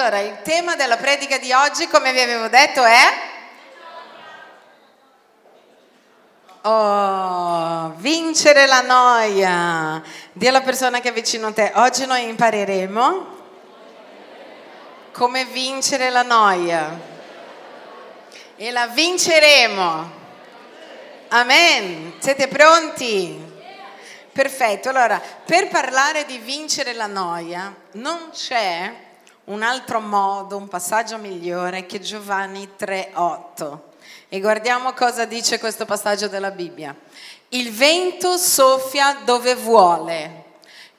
Allora, il tema della predica di oggi, come vi avevo detto, è... Oh, vincere la noia. Dì alla persona che è vicino a te, oggi noi impareremo come vincere la noia. E la vinceremo. Amen. Siete pronti? Perfetto. Allora, per parlare di vincere la noia, non c'è un altro modo, un passaggio migliore che Giovanni 3:8. E guardiamo cosa dice questo passaggio della Bibbia. Il vento soffia dove vuole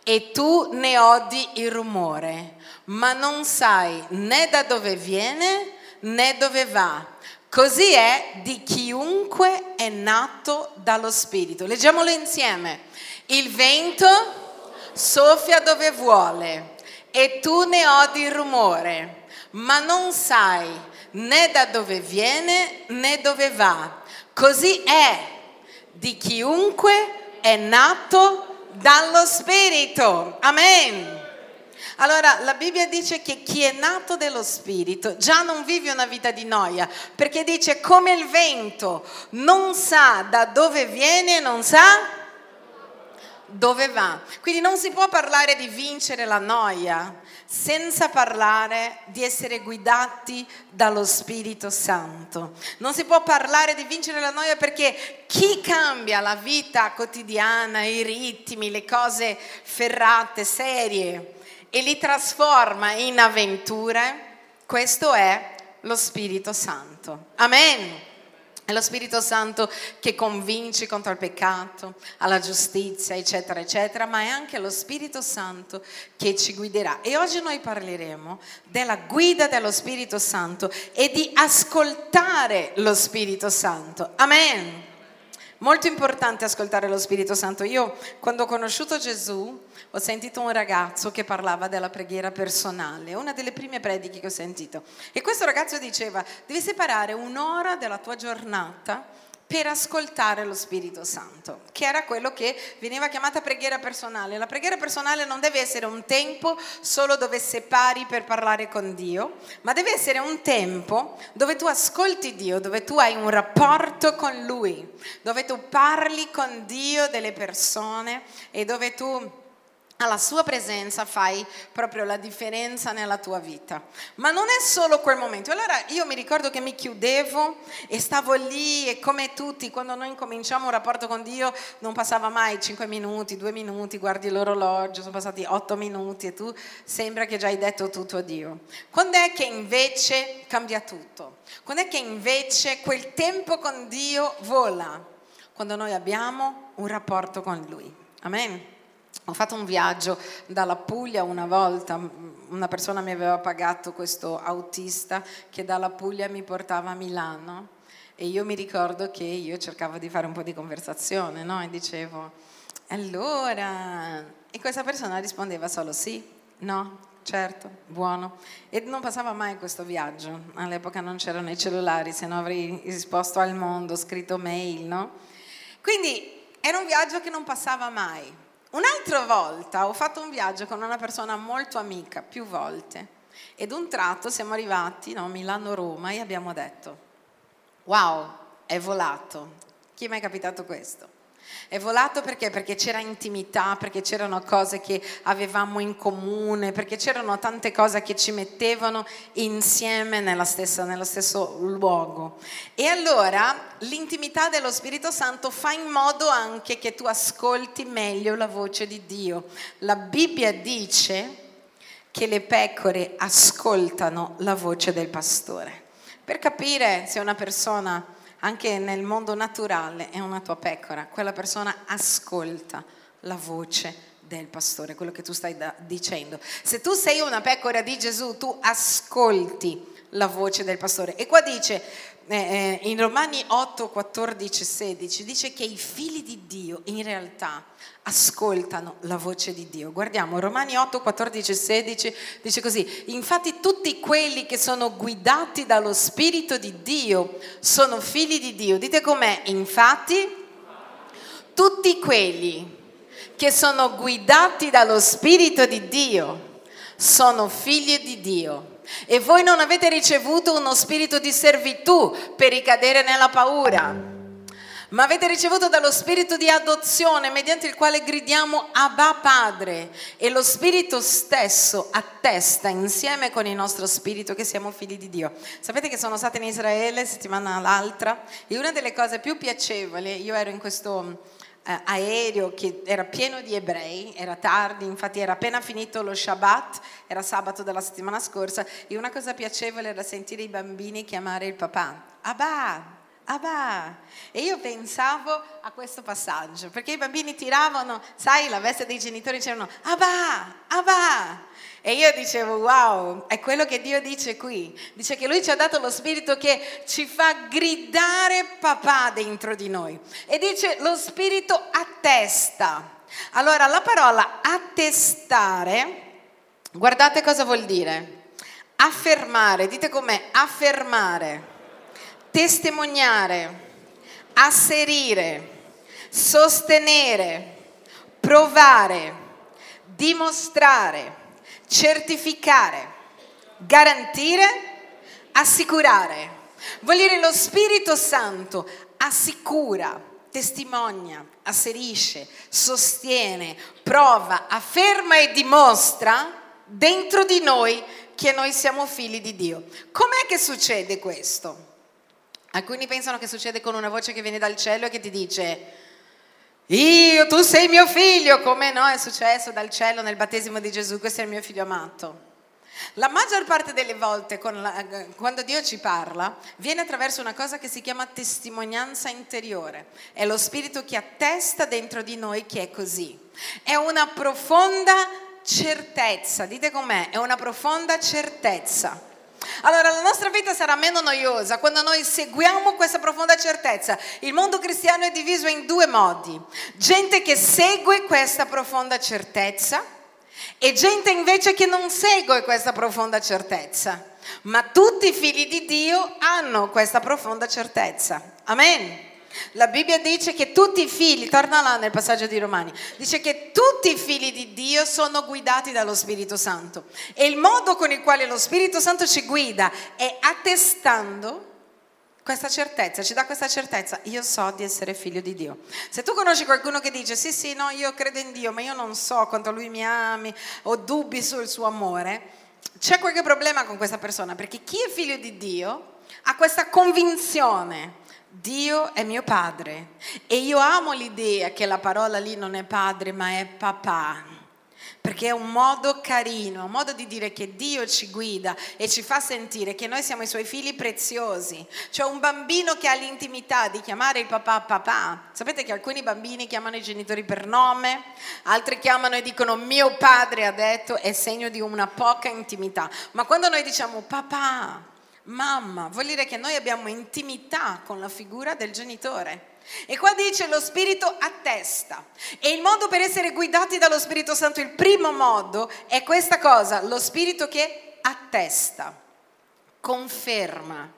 e tu ne odi il rumore, ma non sai né da dove viene né dove va. Così è di chiunque è nato dallo Spirito. Leggiamolo insieme. Il vento soffia dove vuole e tu ne odi il rumore, ma non sai né da dove viene né dove va. Così è di chiunque è nato dallo Spirito. Amen. Allora la Bibbia dice che chi è nato dello Spirito già non vive una vita di noia, perché dice come il vento non sa da dove viene, non sa dove va. Quindi non si può parlare di vincere la noia senza parlare di essere guidati dallo Spirito Santo. Non si può parlare di vincere la noia perché chi cambia la vita quotidiana, i ritmi, le cose ferrate, serie e li trasforma in avventure, questo è lo Spirito Santo. Amen. È lo Spirito Santo che convince contro il peccato, alla giustizia, eccetera, eccetera, ma è anche lo Spirito Santo che ci guiderà. E oggi noi parleremo della guida dello Spirito Santo e di ascoltare lo Spirito Santo. Amen. Molto importante ascoltare lo Spirito Santo. Io quando ho conosciuto Gesù ho sentito un ragazzo che parlava della preghiera personale, una delle prime prediche che ho sentito. E questo ragazzo diceva, devi separare un'ora della tua giornata per ascoltare lo Spirito Santo, che era quello che veniva chiamata preghiera personale. La preghiera personale non deve essere un tempo solo dove separi per parlare con Dio, ma deve essere un tempo dove tu ascolti Dio, dove tu hai un rapporto con Lui, dove tu parli con Dio delle persone e dove tu alla sua presenza fai proprio la differenza nella tua vita. Ma non è solo quel momento. Allora io mi ricordo che mi chiudevo e stavo lì e come tutti, quando noi incominciamo un rapporto con Dio non passava mai 5 minuti, 2 minuti, guardi l'orologio, sono passati 8 minuti e tu sembra che già hai detto tutto a Dio. Quando è che invece cambia tutto? Quando è che invece quel tempo con Dio vola? Quando noi abbiamo un rapporto con Lui. Amen. Ho fatto un viaggio dalla Puglia una volta, una persona mi aveva pagato questo autista che dalla Puglia mi portava a Milano e io mi ricordo che io cercavo di fare un po' di conversazione, no? E dicevo, allora... E questa persona rispondeva solo sì, no, certo, buono. E non passava mai questo viaggio, all'epoca non c'erano i cellulari, se no avrei risposto al mondo, scritto mail, no? Quindi era un viaggio che non passava mai. Un'altra volta ho fatto un viaggio con una persona molto amica, più volte, ed un tratto siamo arrivati a no, Milano-Roma e abbiamo detto, wow, è volato. Chi è mai capitato questo? È volato perché? Perché c'era intimità, perché c'erano cose che avevamo in comune, perché c'erano tante cose che ci mettevano insieme stessa, nello stesso luogo. E allora l'intimità dello Spirito Santo fa in modo anche che tu ascolti meglio la voce di Dio. La Bibbia dice che le pecore ascoltano la voce del pastore. Per capire se una persona anche nel mondo naturale è una tua pecora, quella persona ascolta la voce del pastore, quello che tu stai da- dicendo. Se tu sei una pecora di Gesù, tu ascolti la voce del pastore. E qua dice, eh, eh in Romani 8, 14, 16, dice che i figli di Dio in realtà ascoltano la voce di Dio. Guardiamo, Romani 8, 14 16 dice così, infatti tutti quelli che sono guidati dallo Spirito di Dio sono figli di Dio. Dite com'è, infatti tutti quelli che sono guidati dallo Spirito di Dio sono figli di Dio. E voi non avete ricevuto uno spirito di servitù per ricadere nella paura, ma avete ricevuto dallo spirito di adozione mediante il quale gridiamo Abba Padre e lo spirito stesso attesta insieme con il nostro spirito che siamo figli di Dio. Sapete che sono stata in Israele settimana l'altra e una delle cose più piacevoli, io ero in questo aereo che era pieno di ebrei, era tardi, infatti era appena finito lo Shabbat, era sabato della settimana scorsa e una cosa piacevole era sentire i bambini chiamare il papà, Abba, Abba. E io pensavo a questo passaggio, perché i bambini tiravano, sai, la veste dei genitori dicevano Abba, Abba. E io dicevo, wow, è quello che Dio dice qui. Dice che Lui ci ha dato lo Spirito che ci fa gridare papà dentro di noi. E dice, lo Spirito attesta. Allora, la parola attestare, guardate cosa vuol dire. Affermare, dite com'è, affermare, testimoniare, asserire, sostenere, provare, dimostrare certificare, garantire, assicurare. Vuol dire lo Spirito Santo assicura, testimonia, asserisce, sostiene, prova, afferma e dimostra dentro di noi che noi siamo figli di Dio. Com'è che succede questo? Alcuni pensano che succede con una voce che viene dal cielo e che ti dice io, tu sei mio figlio, come no è successo dal cielo nel battesimo di Gesù, questo è il mio figlio amato. La maggior parte delle volte la, quando Dio ci parla viene attraverso una cosa che si chiama testimonianza interiore. È lo spirito che attesta dentro di noi che è così. È una profonda certezza, dite com'è, è una profonda certezza. Allora la nostra vita sarà meno noiosa quando noi seguiamo questa profonda certezza. Il mondo cristiano è diviso in due modi. Gente che segue questa profonda certezza e gente invece che non segue questa profonda certezza. Ma tutti i figli di Dio hanno questa profonda certezza. Amen. La Bibbia dice che tutti i figli, torna là nel passaggio di Romani, dice che tutti i figli di Dio sono guidati dallo Spirito Santo. E il modo con il quale lo Spirito Santo ci guida è attestando questa certezza, ci dà questa certezza, io so di essere figlio di Dio. Se tu conosci qualcuno che dice sì sì no io credo in Dio ma io non so quanto lui mi ami, ho dubbi sul suo amore, c'è qualche problema con questa persona perché chi è figlio di Dio ha questa convinzione Dio è mio padre e io amo l'idea che la parola lì non è padre ma è papà, perché è un modo carino, un modo di dire che Dio ci guida e ci fa sentire che noi siamo i suoi figli preziosi. Cioè un bambino che ha l'intimità di chiamare il papà papà. Sapete che alcuni bambini chiamano i genitori per nome, altri chiamano e dicono mio padre ha detto, è segno di una poca intimità. Ma quando noi diciamo papà, mamma, vuol dire che noi abbiamo intimità con la figura del genitore. E qua dice lo Spirito attesta. E il modo per essere guidati dallo Spirito Santo, il primo modo è questa cosa, lo Spirito che attesta, conferma,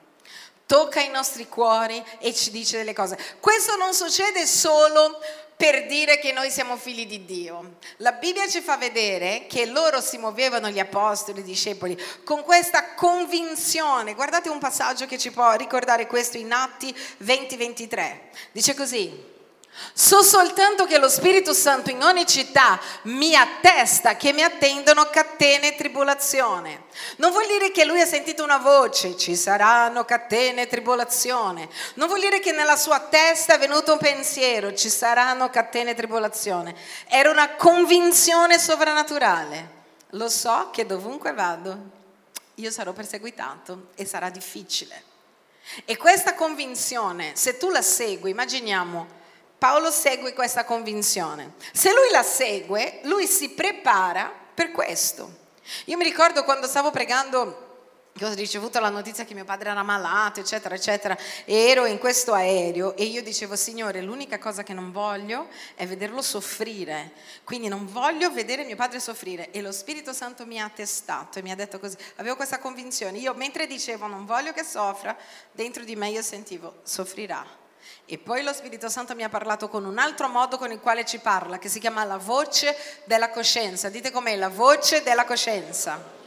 tocca i nostri cuori e ci dice delle cose. Questo non succede solo per dire che noi siamo figli di Dio. La Bibbia ci fa vedere che loro si muovevano, gli apostoli, i discepoli, con questa convinzione. Guardate un passaggio che ci può ricordare questo in Atti 20-23. Dice così. So soltanto che lo Spirito Santo in ogni città mi attesta che mi attendono catene e tribolazione. Non vuol dire che lui ha sentito una voce, ci saranno catene e tribolazione. Non vuol dire che nella sua testa è venuto un pensiero, ci saranno catene e tribolazione. Era una convinzione sovrannaturale. Lo so che dovunque vado io sarò perseguitato e sarà difficile. E questa convinzione, se tu la segui, immaginiamo Paolo segue questa convinzione. Se lui la segue, lui si prepara per questo. Io mi ricordo quando stavo pregando che ho ricevuto la notizia che mio padre era malato, eccetera, eccetera, e ero in questo aereo e io dicevo, Signore, l'unica cosa che non voglio è vederlo soffrire, quindi non voglio vedere mio padre soffrire. E lo Spirito Santo mi ha attestato e mi ha detto così, avevo questa convinzione. Io mentre dicevo non voglio che soffra, dentro di me io sentivo, soffrirà E poi lo Spirito Santo mi ha parlato con un altro modo con il quale ci parla, che si chiama la voce della coscienza. Dite com'è la voce della coscienza.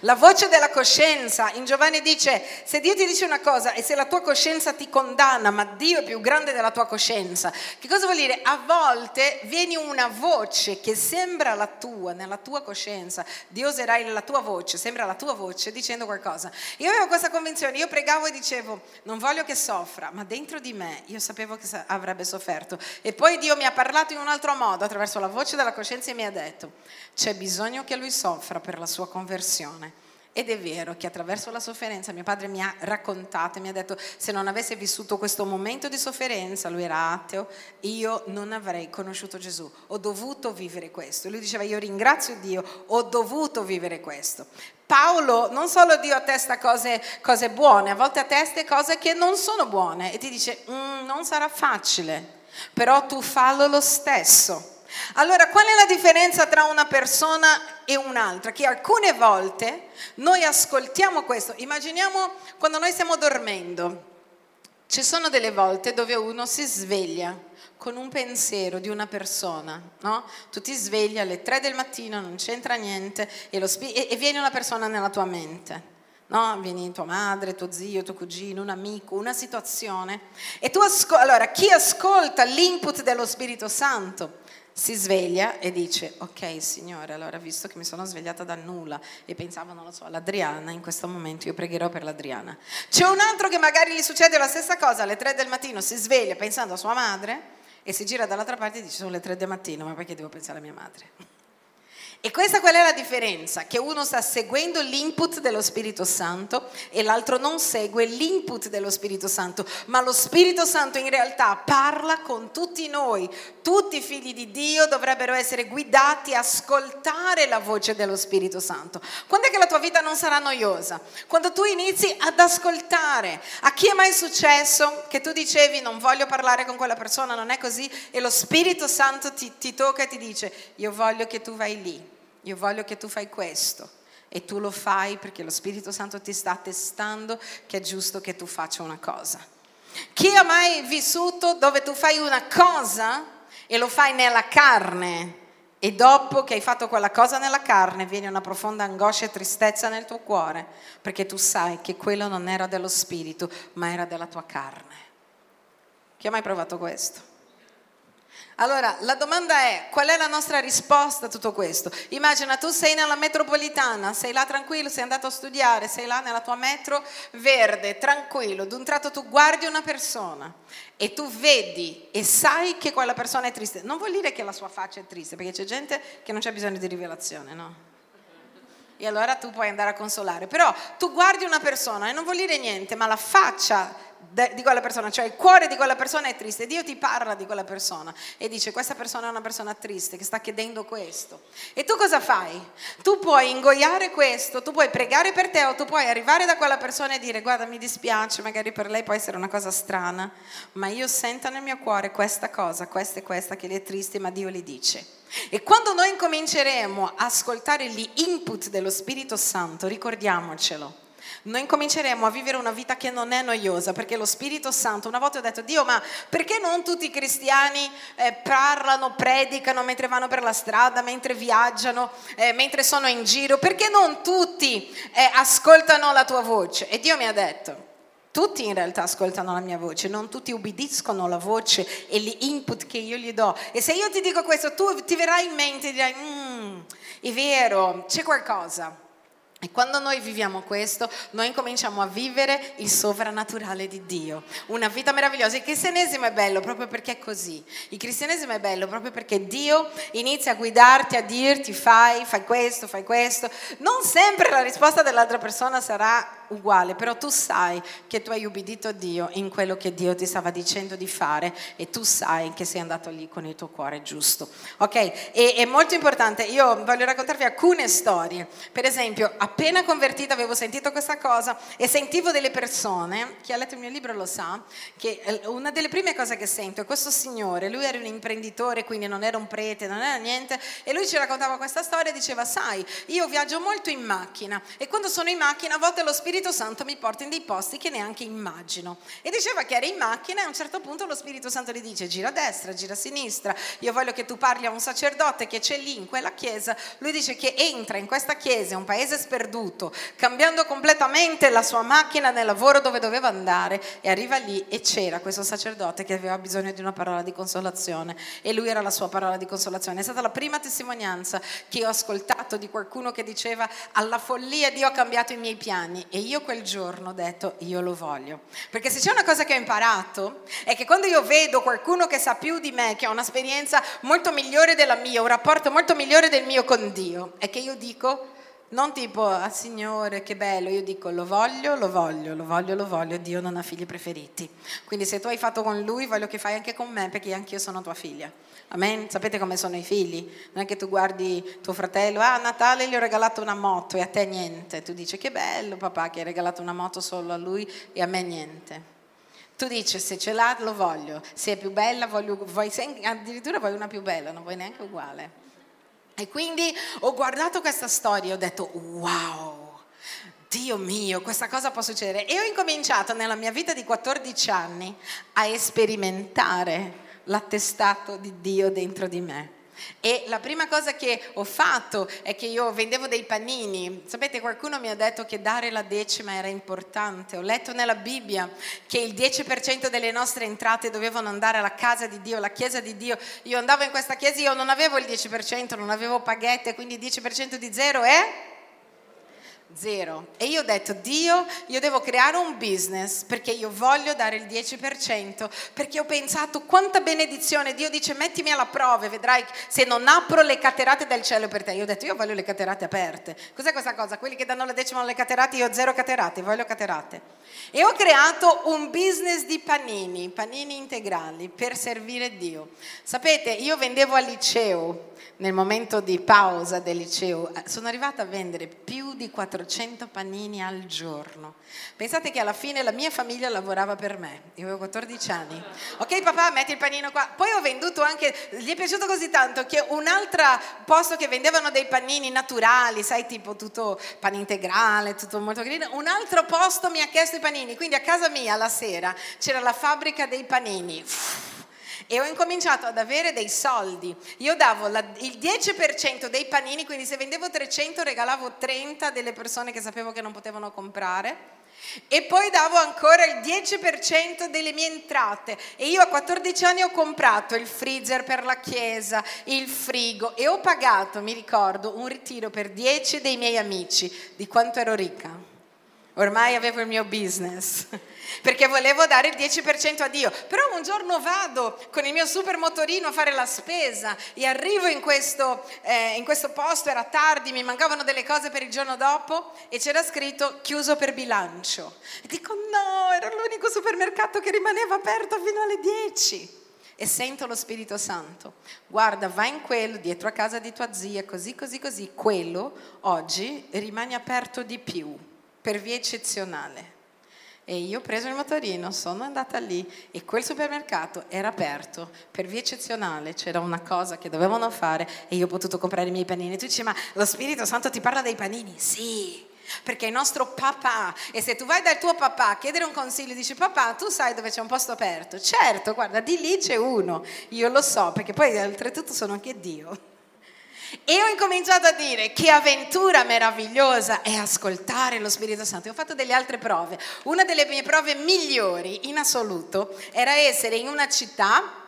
La voce della coscienza in Giovanni dice, se Dio ti dice una cosa e se la tua coscienza ti condanna, ma Dio è più grande della tua coscienza, che cosa vuol dire? A volte viene una voce che sembra la tua, nella tua coscienza, Dio userà la tua voce, sembra la tua voce dicendo qualcosa. Io avevo questa convinzione, io pregavo e dicevo, non voglio che soffra, ma dentro di me io sapevo che avrebbe sofferto. E poi Dio mi ha parlato in un altro modo, attraverso la voce della coscienza e mi ha detto, c'è bisogno che lui soffra per la sua conversione. Ed è vero che attraverso la sofferenza mio padre mi ha raccontato, mi ha detto se non avesse vissuto questo momento di sofferenza, lui era ateo, io non avrei conosciuto Gesù, ho dovuto vivere questo. Lui diceva io ringrazio Dio, ho dovuto vivere questo. Paolo non solo Dio attesta cose, cose buone, a volte attesta cose che non sono buone e ti dice mm, non sarà facile, però tu fallo lo stesso. Allora, qual è la differenza tra una persona e un'altra? Che alcune volte noi ascoltiamo questo. Immaginiamo quando noi stiamo dormendo. Ci sono delle volte dove uno si sveglia con un pensiero di una persona, no? Tu ti svegli alle 3 del mattino, non c'entra niente e, spi- e, viene una persona nella tua mente. No? Vieni tua madre, tuo zio, tuo cugino, un amico, una situazione. E tu ascol- allora, chi ascolta l'input dello Spirito Santo si sveglia e dice ok Signore, allora visto che mi sono svegliata da nulla e pensavo, non lo so, all'Adriana, in questo momento io pregherò per l'Adriana. C'è un altro che magari gli succede la stessa cosa, alle tre del mattino si sveglia pensando a sua madre e si gira dall'altra parte e dice sono le tre del mattino, ma perché devo pensare a mia madre? E questa qual è la differenza? Che uno sta seguendo l'input dello Spirito Santo e l'altro non segue l'input dello Spirito Santo, ma lo Spirito Santo in realtà parla con tutti noi. Tutti i figli di Dio dovrebbero essere guidati a ascoltare la voce dello Spirito Santo. Quando è che la tua vita non sarà noiosa? Quando tu inizi ad ascoltare. A chi è mai successo che tu dicevi non voglio parlare con quella persona, non è così, e lo Spirito Santo ti, ti tocca e ti dice io voglio che tu vai lì io voglio che tu fai questo e tu lo fai perché lo Spirito Santo ti sta testando che è giusto che tu faccia una cosa. Chi ha mai vissuto dove tu fai una cosa e lo fai nella carne e dopo che hai fatto quella cosa nella carne viene una profonda angoscia e tristezza nel tuo cuore perché tu sai che quello non era dello Spirito ma era della tua carne. Chi ha mai provato questo? Allora, la domanda è, qual è la nostra risposta a tutto questo? Immagina, tu sei nella metropolitana, sei là tranquillo, sei andato a studiare, sei là nella tua metro verde, tranquillo, d'un tratto tu guardi una persona e tu vedi e sai che quella persona è triste. Non vuol dire che la sua faccia è triste, perché c'è gente che non c'è bisogno di rivelazione, no? E allora tu puoi andare a consolare. Però tu guardi una persona e non vuol dire niente, ma la faccia di quella persona, cioè il cuore di quella persona è triste. Dio ti parla di quella persona e dice questa persona è una persona triste che sta chiedendo questo. E tu cosa fai? Tu puoi ingoiare questo, tu puoi pregare per te o tu puoi arrivare da quella persona e dire guarda mi dispiace, magari per lei può essere una cosa strana, ma io sento nel mio cuore questa cosa, questa e questa che le è triste, ma Dio le dice. E quando noi incominceremo a ascoltare gli input dello Spirito Santo, ricordiamocelo noi cominceremo a vivere una vita che non è noiosa, perché lo Spirito Santo, una volta ho detto, Dio, ma perché non tutti i cristiani eh, parlano, predicano mentre vanno per la strada, mentre viaggiano, eh, mentre sono in giro? Perché non tutti eh, ascoltano la tua voce? E Dio mi ha detto, tutti in realtà ascoltano la mia voce, non tutti ubbidiscono la voce e gli input che io gli do. E se io ti dico questo, tu ti verrà in mente e dirai, mm, è vero, c'è qualcosa. E quando noi viviamo questo, noi incominciamo a vivere il sovrannaturale di Dio, una vita meravigliosa. Il cristianesimo è bello proprio perché è così. Il cristianesimo è bello proprio perché Dio inizia a guidarti, a dirti fai, fai questo, fai questo. Non sempre la risposta dell'altra persona sarà uguale, però tu sai che tu hai ubbidito a Dio in quello che Dio ti stava dicendo di fare e tu sai che sei andato lì con il tuo cuore giusto. Ok? E, è molto importante, io voglio raccontarvi alcune storie. Per esempio, appena convertita avevo sentito questa cosa e sentivo delle persone, chi ha letto il mio libro lo sa, che eh, una delle prime cose che sento è questo signore, lui era un imprenditore, quindi non era un prete, non era niente, e lui ci raccontava questa storia e diceva, sai, io viaggio molto in macchina e quando sono in macchina a volte lo spirito Santo mi porta in dei posti che neanche immagino. E diceva che era in macchina e a un certo punto lo Spirito Santo gli dice gira a destra, gira a sinistra, io voglio che tu parli a un sacerdote che c'è lì in quella chiesa. Lui dice che entra in questa chiesa, un paese sperduto, cambiando completamente la sua macchina nel lavoro dove doveva andare e arriva lì e c'era questo sacerdote che aveva bisogno di una parola di consolazione e lui era la sua parola di consolazione. È stata la prima testimonianza che ho ascoltato di qualcuno che diceva alla follia Dio ha cambiato i miei piani e io quel giorno ho detto io lo voglio. Perché se c'è una cosa che ho imparato è che quando io vedo qualcuno che sa più di me, che ha un'esperienza molto migliore della mia, un rapporto molto migliore del mio con Dio, è che io dico non tipo, ah Signore, che bello, io dico lo voglio, lo voglio, lo voglio, lo voglio, Dio non ha figli preferiti. Quindi se tu hai fatto con lui, voglio che fai anche con me, perché anch'io sono tua figlia. Amen? Sapete come sono i figli? Non è che tu guardi tuo fratello, ah a Natale gli ho regalato una moto e a te niente. Tu dici che bello papà che hai regalato una moto solo a lui e a me niente. Tu dici se ce l'ha lo voglio, se è più bella voglio, vuoi, addirittura vuoi una più bella, non vuoi neanche uguale. E quindi ho guardato questa storia e ho detto wow, Dio mio, questa cosa può succedere. E ho incominciato nella mia vita di 14 anni a sperimentare l'attestato di Dio dentro di me. E la prima cosa che ho fatto è che io vendevo dei panini. Sapete, qualcuno mi ha detto che dare la decima era importante. Ho letto nella Bibbia che il 10% delle nostre entrate dovevano andare alla casa di Dio, alla chiesa di Dio. Io andavo in questa chiesa, io non avevo il 10%, non avevo paghette, quindi il 10% di zero è Zero. E io ho detto, Dio, io devo creare un business perché io voglio dare il 10%, perché ho pensato quanta benedizione. Dio dice, mettimi alla prova e vedrai se non apro le caterate del cielo per te. Io ho detto, io voglio le caterate aperte. Cos'è questa cosa? Quelli che danno la decima alle caterate, io ho zero caterate, voglio caterate. E ho creato un business di panini, panini integrali, per servire Dio. Sapete, io vendevo al liceo nel momento di pausa del liceo, sono arrivata a vendere più di 400 panini al giorno. Pensate che alla fine la mia famiglia lavorava per me, io avevo 14 anni. Ok papà, metti il panino qua. Poi ho venduto anche, gli è piaciuto così tanto che un altro posto che vendevano dei panini naturali, sai tipo tutto pane integrale, tutto molto carino, un altro posto mi ha chiesto i panini, quindi a casa mia la sera c'era la fabbrica dei panini. Uff e ho incominciato ad avere dei soldi. Io davo la, il 10% dei panini, quindi se vendevo 300 regalavo 30 delle persone che sapevo che non potevano comprare. E poi davo ancora il 10% delle mie entrate e io a 14 anni ho comprato il freezer per la chiesa, il frigo e ho pagato, mi ricordo, un ritiro per 10 dei miei amici di quanto ero ricca. Ormai avevo il mio business perché volevo dare il 10% a Dio. Però un giorno vado con il mio super motorino a fare la spesa e arrivo in questo, eh, in questo posto, era tardi, mi mancavano delle cose per il giorno dopo e c'era scritto chiuso per bilancio. E dico no, era l'unico supermercato che rimaneva aperto fino alle 10 e sento lo Spirito Santo. Guarda, vai in quello, dietro a casa di tua zia, così, così, così. Quello oggi rimane aperto di più per via eccezionale. E io ho preso il motorino, sono andata lì e quel supermercato era aperto. Per via eccezionale, c'era una cosa che dovevano fare e io ho potuto comprare i miei panini. Tu dici, ma lo Spirito Santo ti parla dei panini? Sì, perché è il nostro papà. E se tu vai dal tuo papà a chiedere un consiglio dici papà tu sai dove c'è un posto aperto? Certo guarda di lì c'è uno. Io lo so perché poi oltretutto sono anche Dio e ho incominciato a dire che avventura meravigliosa è ascoltare lo Spirito Santo. E ho fatto delle altre prove. Una delle mie prove migliori in assoluto era essere in una città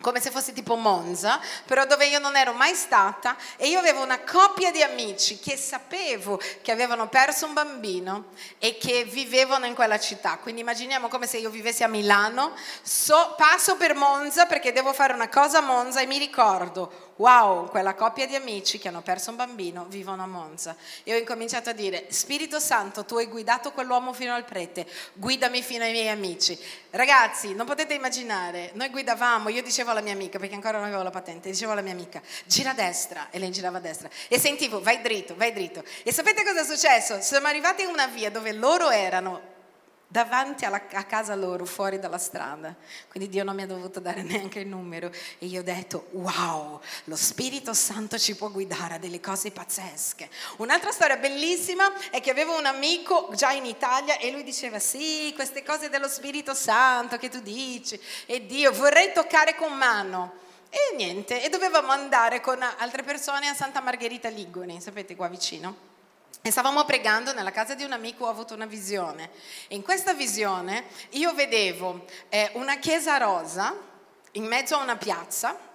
come se fosse tipo Monza, però dove io non ero mai stata e io avevo una coppia di amici che sapevo che avevano perso un bambino e che vivevano in quella città. Quindi immaginiamo come se io vivessi a Milano, so, passo per Monza perché devo fare una cosa a Monza e mi ricordo wow, quella coppia di amici che hanno perso un bambino vivono a Monza. E ho incominciato a dire, Spirito Santo, tu hai guidato quell'uomo fino al prete, guidami fino ai miei amici. Ragazzi, non potete immaginare, noi guidavamo, io dicevo alla mia amica, perché ancora non avevo la patente, dicevo alla mia amica, gira a destra, e lei girava a destra. E sentivo, vai dritto, vai dritto. E sapete cosa è successo? Siamo arrivati in una via dove loro erano davanti alla, a casa loro, fuori dalla strada. Quindi Dio non mi ha dovuto dare neanche il numero. E io ho detto, wow, lo Spirito Santo ci può guidare a delle cose pazzesche. Un'altra storia bellissima è che avevo un amico già in Italia e lui diceva, sì, queste cose dello Spirito Santo che tu dici, e Dio, vorrei toccare con mano. E niente, e dovevamo andare con altre persone a Santa Margherita Ligoni, sapete qua vicino. E stavamo pregando nella casa di un amico, ho avuto una visione. In questa visione io vedevo eh, una chiesa rosa in mezzo a una piazza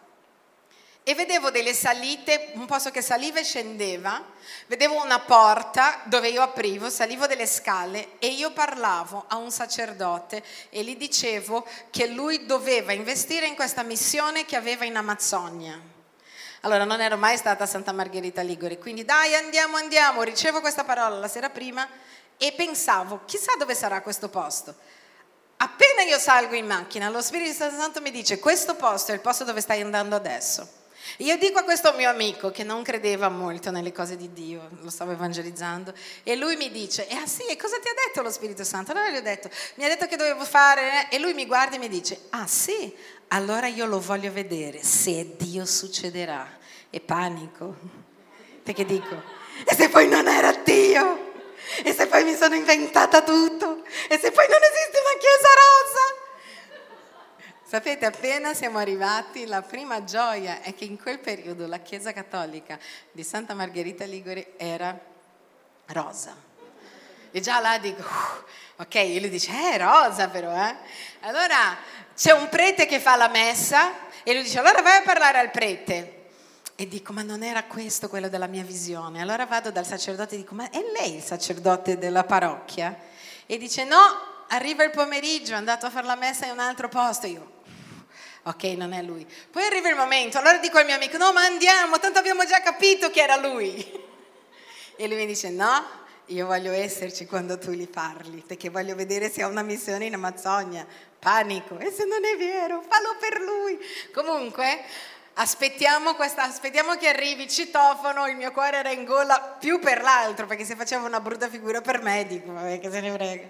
e vedevo delle salite, un posto che saliva e scendeva, vedevo una porta dove io aprivo, salivo delle scale e io parlavo a un sacerdote e gli dicevo che lui doveva investire in questa missione che aveva in Amazzonia. Allora non ero mai stata a Santa Margherita Liguri, quindi dai andiamo, andiamo, ricevo questa parola la sera prima e pensavo, chissà dove sarà questo posto. Appena io salgo in macchina, lo Spirito Santo mi dice, questo posto è il posto dove stai andando adesso. Io dico a questo mio amico che non credeva molto nelle cose di Dio, lo stavo evangelizzando, e lui mi dice, eh, ah sì, e cosa ti ha detto lo Spirito Santo? Allora gli ho detto, mi ha detto che dovevo fare, e lui mi guarda e mi dice, ah sì, allora io lo voglio vedere, se Dio succederà. E panico, perché dico, e se poi non era Dio? E se poi mi sono inventata tutto? E se poi non esiste una chiesa rosa? Sapete, appena siamo arrivati, la prima gioia è che in quel periodo la Chiesa Cattolica di Santa Margherita Liguri era rosa. E già là dico, ok, e lui dice, eh, rosa però, eh. Allora c'è un prete che fa la messa e lui dice, allora vai a parlare al prete. E dico, ma non era questo quello della mia visione. Allora vado dal sacerdote e dico, ma è lei il sacerdote della parrocchia? E dice, no, arriva il pomeriggio, è andato a fare la messa in un altro posto. Io, ok, non è lui. Poi arriva il momento, allora dico al mio amico, no, ma andiamo, tanto abbiamo già capito che era lui. E lui mi dice, no, io voglio esserci quando tu gli parli, perché voglio vedere se ha una missione in Amazzonia. Panico, e se non è vero, fallo per lui. Comunque, aspettiamo, questa, aspettiamo che arrivi citofono, il mio cuore era in gola più per l'altro, perché se faceva una brutta figura per me, dico, vabbè, che se ne frega.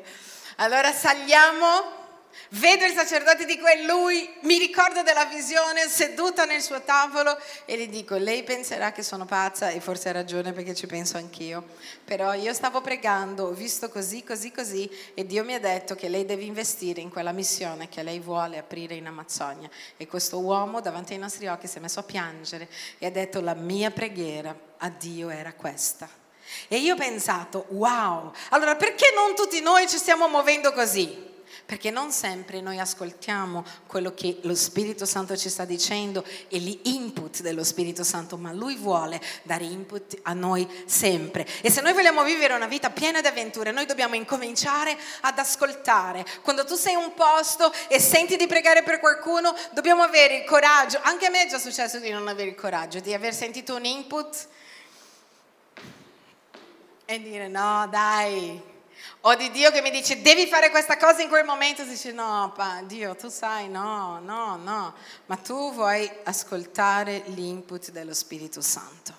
Allora saliamo Vedo il sacerdote di quel lui, mi ricordo della visione seduta nel suo tavolo e gli dico, lei penserà che sono pazza e forse ha ragione perché ci penso anch'io, però io stavo pregando, ho visto così, così, così e Dio mi ha detto che lei deve investire in quella missione che lei vuole aprire in Amazzonia. E questo uomo davanti ai nostri occhi si è messo a piangere e ha detto la mia preghiera a Dio era questa. E io ho pensato, wow, allora perché non tutti noi ci stiamo muovendo così? Perché non sempre noi ascoltiamo quello che lo Spirito Santo ci sta dicendo e gli input dello Spirito Santo, ma Lui vuole dare input a noi sempre. E se noi vogliamo vivere una vita piena di avventure, noi dobbiamo incominciare ad ascoltare. Quando tu sei in un posto e senti di pregare per qualcuno, dobbiamo avere il coraggio, anche a me è già successo di non avere il coraggio, di aver sentito un input e dire no, dai, o di Dio che mi dice devi fare questa cosa in quel momento, dice no, pa, Dio, tu sai, no, no, no, ma tu vuoi ascoltare l'input dello Spirito Santo.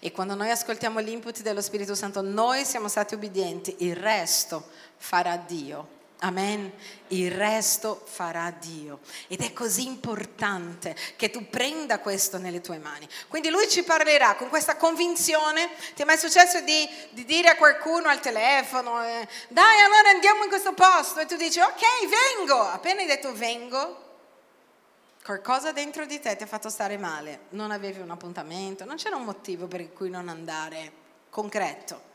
E quando noi ascoltiamo l'input dello Spirito Santo, noi siamo stati obbedienti, il resto farà Dio. Amen. Il resto farà Dio. Ed è così importante che tu prenda questo nelle tue mani. Quindi lui ci parlerà con questa convinzione. Ti è mai successo di, di dire a qualcuno al telefono, eh, dai allora andiamo in questo posto? E tu dici, ok, vengo. Appena hai detto vengo, qualcosa dentro di te ti ha fatto stare male. Non avevi un appuntamento, non c'era un motivo per cui non andare concreto.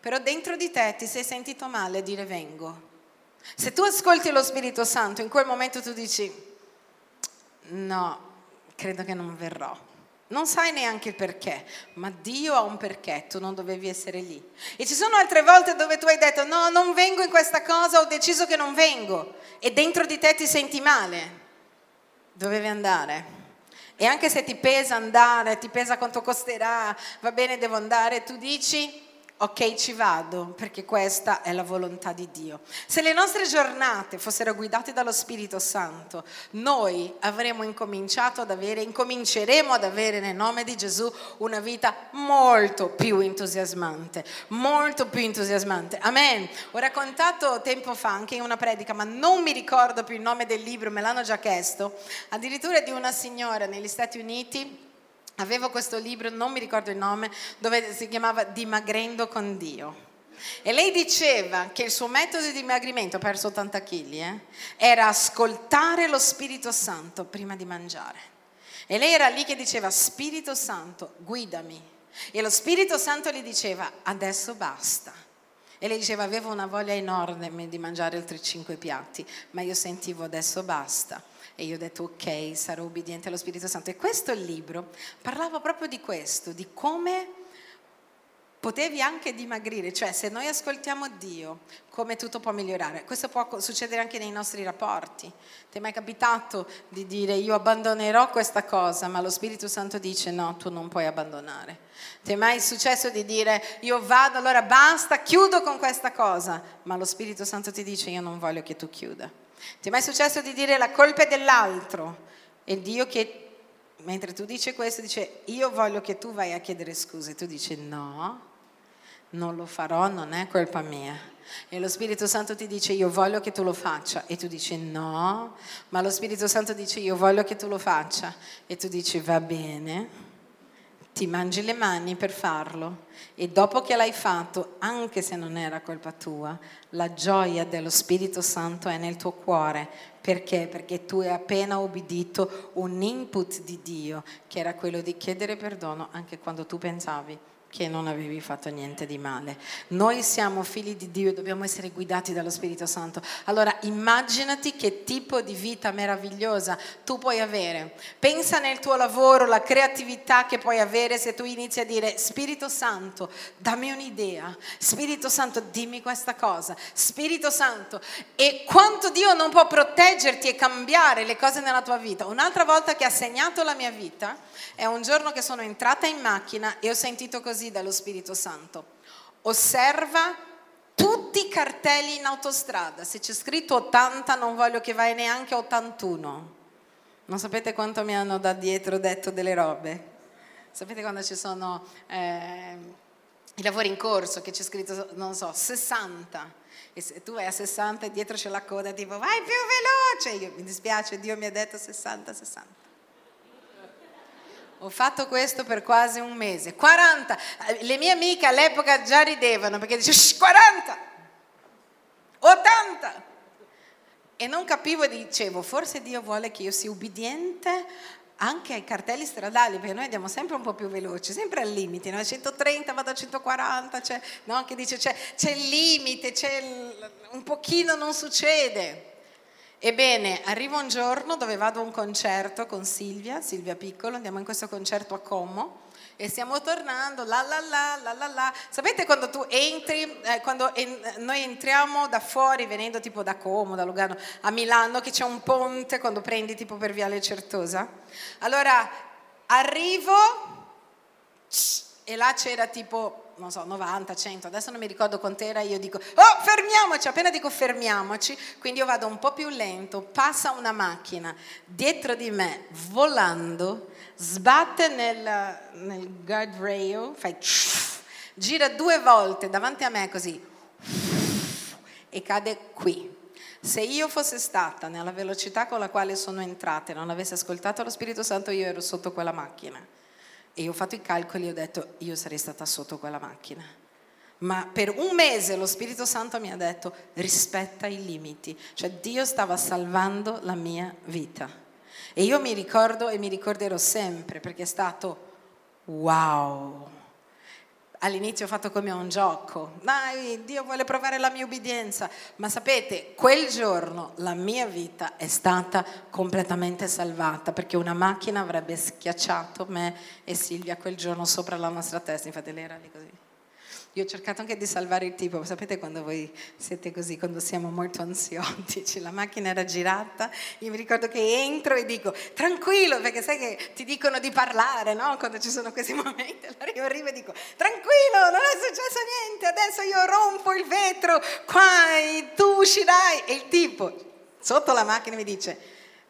Però dentro di te ti sei sentito male a dire vengo se tu ascolti lo Spirito Santo, in quel momento tu dici, no, credo che non verrò. Non sai neanche il perché, ma Dio ha un perché, tu non dovevi essere lì. E ci sono altre volte dove tu hai detto, no, non vengo in questa cosa, ho deciso che non vengo. E dentro di te ti senti male. Dovevi andare. E anche se ti pesa andare, ti pesa quanto costerà, va bene, devo andare, tu dici, ok ci vado perché questa è la volontà di Dio. Se le nostre giornate fossero guidate dallo Spirito Santo, noi avremmo incominciato ad avere, incominceremo ad avere nel nome di Gesù una vita molto più entusiasmante, molto più entusiasmante. Amen. Ho raccontato tempo fa anche in una predica, ma non mi ricordo più il nome del libro, me l'hanno già chiesto, addirittura di una signora negli Stati Uniti Avevo questo libro, non mi ricordo il nome, dove si chiamava Dimagrendo con Dio. E lei diceva che il suo metodo di dimagrimento, ha perso 80 kg, eh, era ascoltare lo Spirito Santo prima di mangiare. E lei era lì che diceva, Spirito Santo, guidami. E lo Spirito Santo gli diceva, adesso basta. E lei diceva, avevo una voglia enorme di mangiare altri cinque piatti, ma io sentivo, adesso basta. E io ho detto ok, sarò obbediente allo Spirito Santo. E questo libro parlava proprio di questo, di come potevi anche dimagrire, cioè se noi ascoltiamo Dio, come tutto può migliorare. Questo può succedere anche nei nostri rapporti. Ti è mai capitato di dire io abbandonerò questa cosa, ma lo Spirito Santo dice no, tu non puoi abbandonare. Ti è mai successo di dire io vado, allora basta, chiudo con questa cosa, ma lo Spirito Santo ti dice io non voglio che tu chiuda. Ti è mai successo di dire la colpa è dell'altro? E Dio che, mentre tu dici questo, dice io voglio che tu vai a chiedere scusa. E tu dici no, non lo farò, non è colpa mia. E lo Spirito Santo ti dice io voglio che tu lo faccia. E tu dici no, ma lo Spirito Santo dice io voglio che tu lo faccia. E tu dici va bene ti mangi le mani per farlo e dopo che l'hai fatto, anche se non era colpa tua, la gioia dello Spirito Santo è nel tuo cuore. Perché? Perché tu hai appena obbedito un input di Dio, che era quello di chiedere perdono anche quando tu pensavi che non avevi fatto niente di male. Noi siamo figli di Dio e dobbiamo essere guidati dallo Spirito Santo. Allora immaginati che tipo di vita meravigliosa tu puoi avere. Pensa nel tuo lavoro, la creatività che puoi avere se tu inizi a dire Spirito Santo, dammi un'idea. Spirito Santo, dimmi questa cosa. Spirito Santo, e quanto Dio non può proteggerti e cambiare le cose nella tua vita. Un'altra volta che ha segnato la mia vita è un giorno che sono entrata in macchina e ho sentito così così dallo Spirito Santo. Osserva tutti i cartelli in autostrada. Se c'è scritto 80 non voglio che vai neanche a 81. Non sapete quanto mi hanno da dietro detto delle robe? Sapete quando ci sono eh, i lavori in corso che c'è scritto, non so, 60 e se tu vai a 60 e dietro c'è la coda tipo vai più veloce, io mi dispiace, Dio mi ha detto 60, 60. Ho fatto questo per quasi un mese. 40. Le mie amiche all'epoca già ridevano perché dicevano 40, 80. E non capivo e dicevo, forse Dio vuole che io sia ubbidiente anche ai cartelli stradali, perché noi andiamo sempre un po' più veloci, sempre al limite, no? 130 vado a 140, c'è, no? che dice c'è, c'è il limite, c'è il, un pochino non succede. Ebbene, arriva un giorno dove vado a un concerto con Silvia, Silvia Piccolo, andiamo in questo concerto a Como e stiamo tornando, la la la, la la la. Sapete quando tu entri, eh, quando en- noi entriamo da fuori, venendo tipo da Como, da Lugano, a Milano, che c'è un ponte quando prendi tipo per Viale Certosa? Allora, arrivo e là c'era tipo non so, 90, 100, adesso non mi ricordo quant'era, io dico, oh fermiamoci, appena dico fermiamoci, quindi io vado un po' più lento, passa una macchina dietro di me, volando, sbatte nel, nel guardrail, fai, gira due volte davanti a me così, e cade qui. Se io fossi stata nella velocità con la quale sono entrata e non avessi ascoltato lo Spirito Santo, io ero sotto quella macchina e ho fatto i calcoli e ho detto, io sarei stata sotto quella macchina. Ma per un mese lo Spirito Santo mi ha detto, rispetta i limiti. Cioè Dio stava salvando la mia vita. E io mi ricordo e mi ricorderò sempre perché è stato wow all'inizio ho fatto come un gioco, dai, Dio vuole provare la mia obbedienza, ma sapete, quel giorno la mia vita è stata completamente salvata perché una macchina avrebbe schiacciato me e Silvia quel giorno sopra la nostra testa, infatti lei era lì così. Io ho cercato anche di salvare il tipo, sapete quando voi siete così, quando siamo molto ansiotici, la macchina era girata, io mi ricordo che entro e dico tranquillo, perché sai che ti dicono di parlare, no? Quando ci sono questi momenti, allora io arrivo e dico tranquillo, non è successo niente, adesso io rompo il vetro qua e tu uscirai. E il tipo sotto la macchina mi dice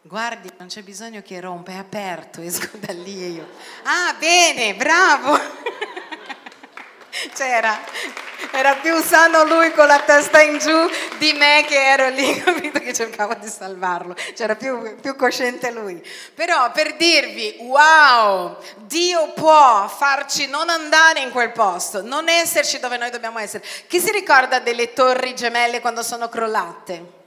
guardi, non c'è bisogno che rompa, è aperto, esco da lì e io, ah bene, bravo. C'era, era più sano lui con la testa in giù di me che ero lì, capito, che cercavo di salvarlo. C'era più, più cosciente lui. Però per dirvi, wow, Dio può farci non andare in quel posto, non esserci dove noi dobbiamo essere. Chi si ricorda delle torri gemelle quando sono crollate?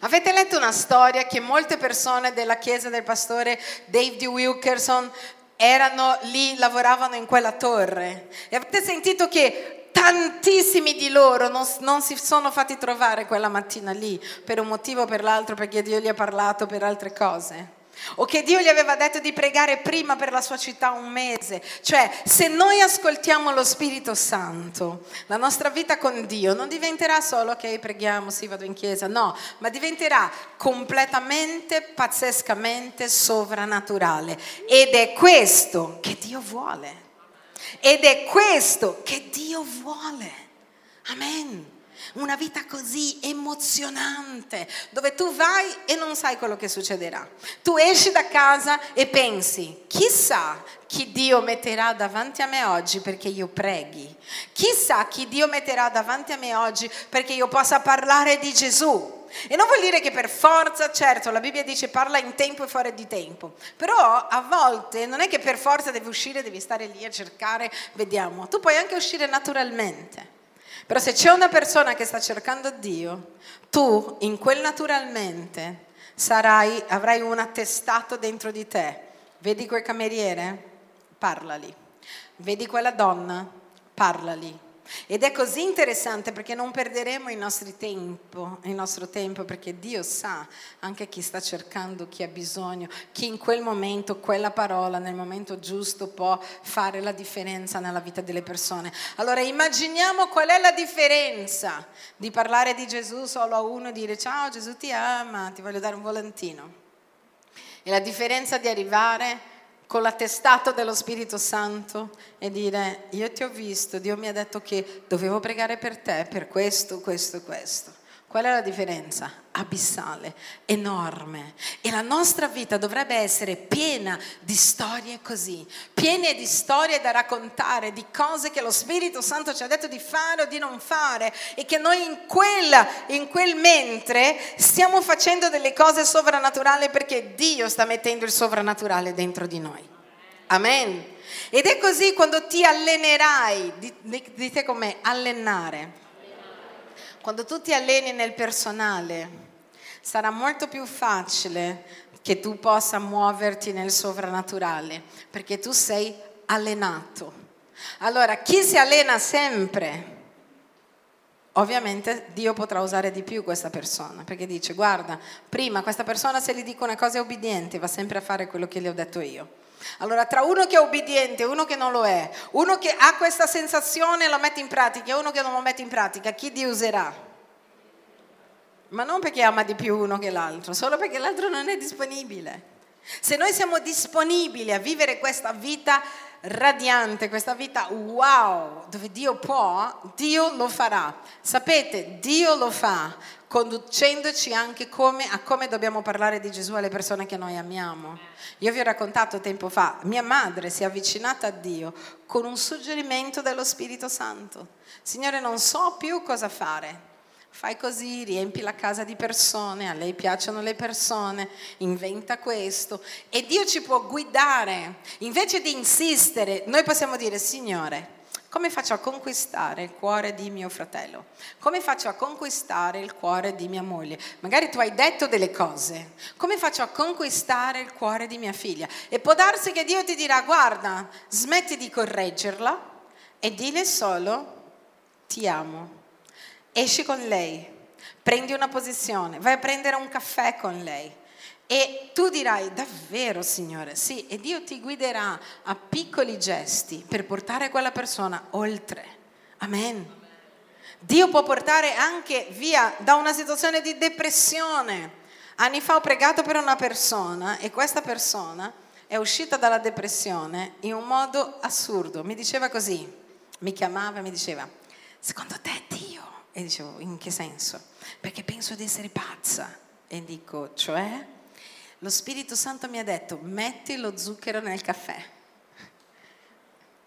Avete letto una storia che molte persone della chiesa del pastore Dave D. Wilkerson erano lì, lavoravano in quella torre. E avete sentito che tantissimi di loro non, non, si sono fatti trovare quella mattina lì per un motivo o per l'altro, perché Dio gli ha parlato per altre cose. O che Dio gli aveva detto di pregare prima per la sua città un mese. Cioè, se noi ascoltiamo lo Spirito Santo, la nostra vita con Dio non diventerà solo ok, preghiamo, sì, vado in chiesa, no, ma diventerà completamente, pazzescamente sovrannaturale. Ed è questo che Dio vuole. Ed è questo che Dio vuole. Amen una vita così emozionante, dove tu vai e non sai quello che succederà. Tu esci da casa e pensi, chissà chi Dio metterà davanti a me oggi perché io preghi. Chissà chi Dio metterà davanti a me oggi perché io possa parlare di Gesù. E non vuol dire che per forza, certo, la Bibbia dice parla in tempo e fuori di tempo, però a volte non è che per forza devi uscire, devi stare lì a cercare, vediamo, tu puoi anche uscire naturalmente. Però se c'è una persona che sta cercando Dio, tu in quel naturalmente sarai, avrai un attestato dentro di te. Vedi quel cameriere? Parlali. Vedi quella donna? Parlali. Ed è così interessante perché non perderemo il, tempo, il nostro tempo, perché Dio sa anche chi sta cercando, chi ha bisogno, chi in quel momento, quella parola, nel momento giusto può fare la differenza nella vita delle persone. Allora immaginiamo qual è la differenza di parlare di Gesù solo a uno e dire ciao Gesù ti ama, ti voglio dare un volantino. E la differenza di arrivare con l'attestato dello Spirito Santo e dire io ti ho visto, Dio mi ha detto che dovevo pregare per te, per questo, questo questo. Qual è la differenza? Abissale, enorme. E la nostra vita dovrebbe essere piena di storie così, piene di storie da raccontare, di cose che lo Spirito Santo ci ha detto di fare o di non fare e che noi in, quella, in quel mentre stiamo facendo delle cose sovrannaturali perché Dio sta mettendo il sovrannaturale dentro di noi. Amen. Ed è così quando ti allenerai, dite come allenare quando tu ti alleni nel personale, sarà molto più facile che tu possa muoverti nel sovrannaturale, perché tu sei allenato. Allora, chi si allena sempre, ovviamente Dio potrà usare di più questa persona, perché dice, guarda, prima questa persona se gli dico una cosa è obbediente, va sempre a fare quello che gli ho detto io. Allora, tra uno che è obbediente e uno che non lo è, uno che ha questa sensazione e lo mette in pratica e uno che non lo mette in pratica, chi ti userà? Ma non perché ama di più uno che l'altro, solo perché l'altro non è disponibile. Se noi siamo disponibili a vivere questa vita radiante, questa vita wow, dove Dio può, Dio lo farà. Sapete, Dio lo fa conducendoci anche come, a come dobbiamo parlare di Gesù alle persone che noi amiamo. Io vi ho raccontato tempo fa, mia madre si è avvicinata a Dio con un suggerimento dello Spirito Santo. Signore, non so più cosa fare fai così, riempi la casa di persone, a lei piacciono le persone, inventa questo e Dio ci può guidare. Invece di insistere, noi possiamo dire, Signore, come faccio a conquistare il cuore di mio fratello? Come faccio a conquistare il cuore di mia moglie? Magari tu hai detto delle cose. Come faccio a conquistare il cuore di mia figlia? E può darsi che Dio ti dirà, guarda, smetti di correggerla e dile solo, ti amo esci con lei, prendi una posizione, vai a prendere un caffè con lei. E tu dirai, davvero Signore, sì, e Dio ti guiderà a piccoli gesti per portare quella persona oltre Amen. Dio può portare anche via da una situazione di depressione. Anni fa ho pregato per una persona e questa persona è uscita dalla depressione in un modo assurdo. Mi diceva così, mi chiamava e mi diceva, secondo te Dio? E dicevo, in che senso? Perché penso di essere pazza. E dico, cioè? Lo Spirito Santo mi ha detto, metti lo zucchero nel caffè.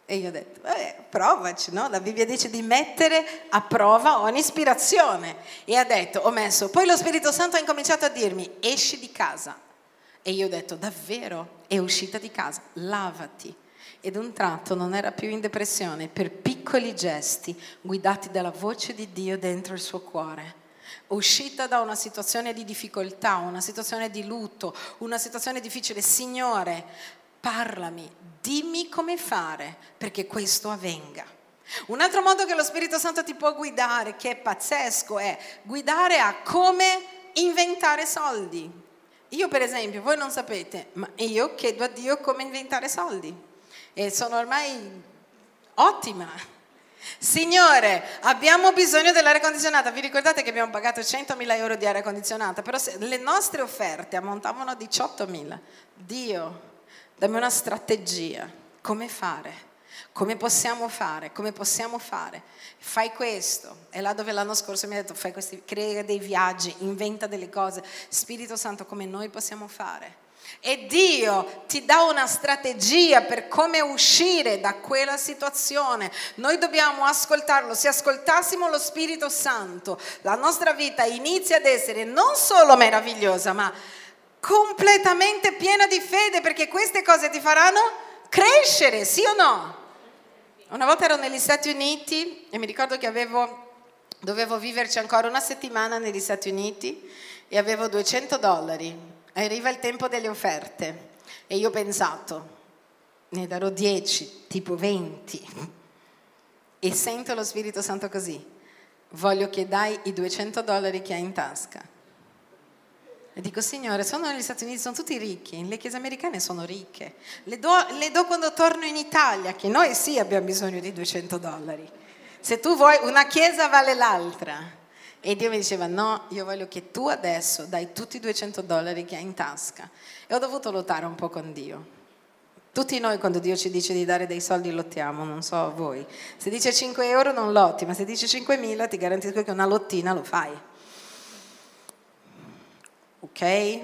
E io ho detto, vabbè, provaci, no? La Bibbia dice di mettere a prova ogni ispirazione. E ha detto, ho messo, poi lo Spirito Santo ha incominciato a dirmi, esci di casa. E io ho detto, davvero? È uscita di casa, lavati. Ed un tratto non era più in depressione per piccoli gesti guidati dalla voce di Dio dentro il suo cuore. Uscita da una situazione di difficoltà, una situazione di lutto, una situazione difficile. Signore, parlami, dimmi come fare perché questo avvenga. Un altro modo che lo Spirito Santo ti può guidare, che è pazzesco, è guidare a come inventare soldi. Io per esempio, voi non sapete, ma io chiedo a Dio come inventare soldi e sono ormai ottima. Signore, abbiamo bisogno dell'aria condizionata. Vi ricordate che abbiamo pagato 100.000 euro di aria condizionata? Però le nostre offerte ammontavano a 18.000. Dio, dammi una strategia, come fare, come possiamo fare, come possiamo fare. Fai questo. È là dove l'anno scorso mi ha detto, fai questi, crea dei viaggi, inventa delle cose. Spirito Santo, come noi possiamo fare. E Dio ti dà una strategia per come uscire da quella situazione. Noi dobbiamo ascoltarlo. Se ascoltassimo lo Spirito Santo, la nostra vita inizia ad essere non solo meravigliosa, ma completamente piena di fede perché queste cose ti faranno crescere, sì o no? Una volta ero negli Stati Uniti e mi ricordo che avevo, dovevo viverci ancora una settimana negli Stati Uniti e avevo 200 dollari. Arriva il tempo delle offerte e io ho pensato, ne darò 10, tipo 20. E sento lo Spirito Santo così, voglio che dai i 200 dollari che hai in tasca e dico, Signore, sono negli Stati Uniti, sono tutti ricchi, le chiese americane sono ricche. Le do, le do quando torno in Italia, che noi sì abbiamo bisogno di 200 dollari. Se tu vuoi, una chiesa vale l'altra. E Dio mi diceva, no, io voglio che tu adesso dai tutti i 200 dollari che hai in tasca. E ho dovuto lottare un po' con Dio. Tutti noi quando Dio ci dice di dare dei soldi lottiamo, non so voi. Se dice 5 euro non lotti, ma se dice 5 mila ti garantisco che una lottina lo fai ok?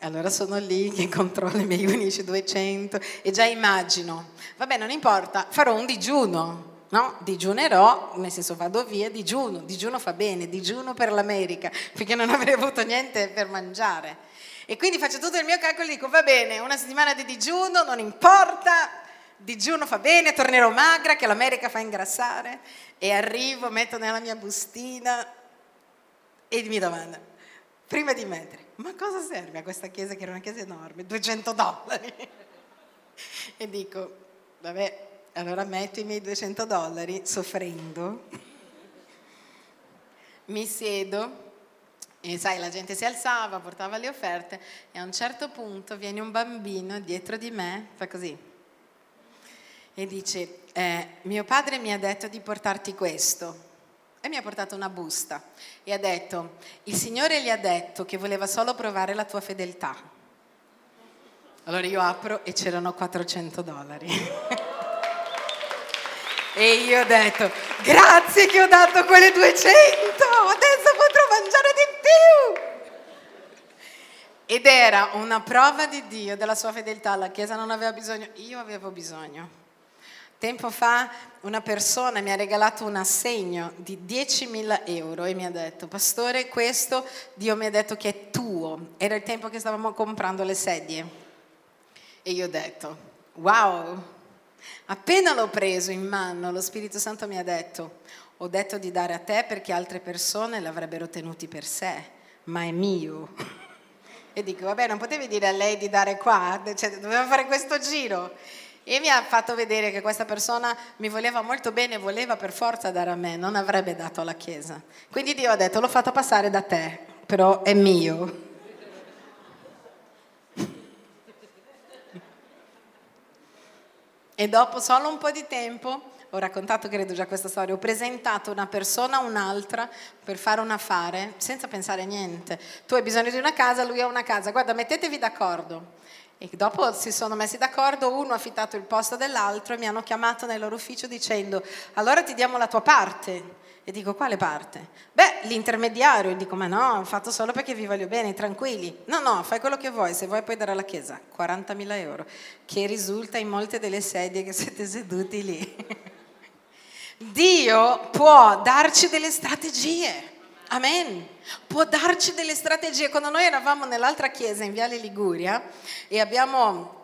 Allora sono lì che controllo i miei unici 200 e già immagino, vabbè non importa, farò un digiuno, no? Digiunerò, nel senso vado via, digiuno, digiuno fa bene, digiuno per l'America, perché non avrei avuto niente per mangiare. E quindi faccio tutto il mio calcolo e dico, va bene, una settimana di digiuno, non importa, digiuno fa bene, tornerò magra, che l'America fa ingrassare, e arrivo, metto nella mia bustina e mi domanda, prima di mettere, ma cosa serve a questa chiesa che era una chiesa enorme? 200 dollari. e dico, vabbè, allora metto i miei 200 dollari soffrendo, mi siedo e sai, la gente si alzava, portava le offerte e a un certo punto viene un bambino dietro di me, fa così, e dice, eh, mio padre mi ha detto di portarti questo e mi ha portato una busta e ha detto, il Signore gli ha detto che voleva solo provare la tua fedeltà. Allora io apro e c'erano 400 dollari. e io ho detto, grazie che ho dato quelle 200, adesso potrò mangiare di più. Ed era una prova di Dio, della sua fedeltà, la Chiesa non aveva bisogno, io avevo bisogno. Tempo fa una persona mi ha regalato un assegno di 10.000 euro e mi ha detto, pastore, questo Dio mi ha detto che è tuo. Era il tempo che stavamo comprando le sedie. E io ho detto, wow, appena l'ho preso in mano, lo Spirito Santo mi ha detto, ho detto di dare a te perché altre persone l'avrebbero tenuti per sé, ma è mio. E dico, vabbè, non potevi dire a lei di dare qua, cioè, doveva fare questo giro. E mi ha fatto vedere che questa persona mi voleva molto bene, voleva per forza dare a me, non avrebbe dato alla Chiesa. Quindi Dio ha detto, l'ho fatto passare da te, però è mio. E dopo solo un po' di tempo ho raccontato credo già questa storia, ho presentato una persona a un'altra per fare un affare senza pensare a niente. Tu hai bisogno di una casa, lui ha una casa, guarda mettetevi d'accordo. E dopo si sono messi d'accordo, uno ha affittato il posto dell'altro e mi hanno chiamato nel loro ufficio dicendo allora ti diamo la tua parte. E dico, quale parte? Beh, l'intermediario. E dico, ma no, ho fatto solo perché vi voglio bene, tranquilli. No, no, fai quello che vuoi, se vuoi puoi dare alla Chiesa 40.000 euro, che risulta in molte delle sedie che siete seduti lì. Dio può darci delle strategie. Amen. Può darci delle strategie. Quando noi eravamo nell'altra chiesa in Viale Liguria e abbiamo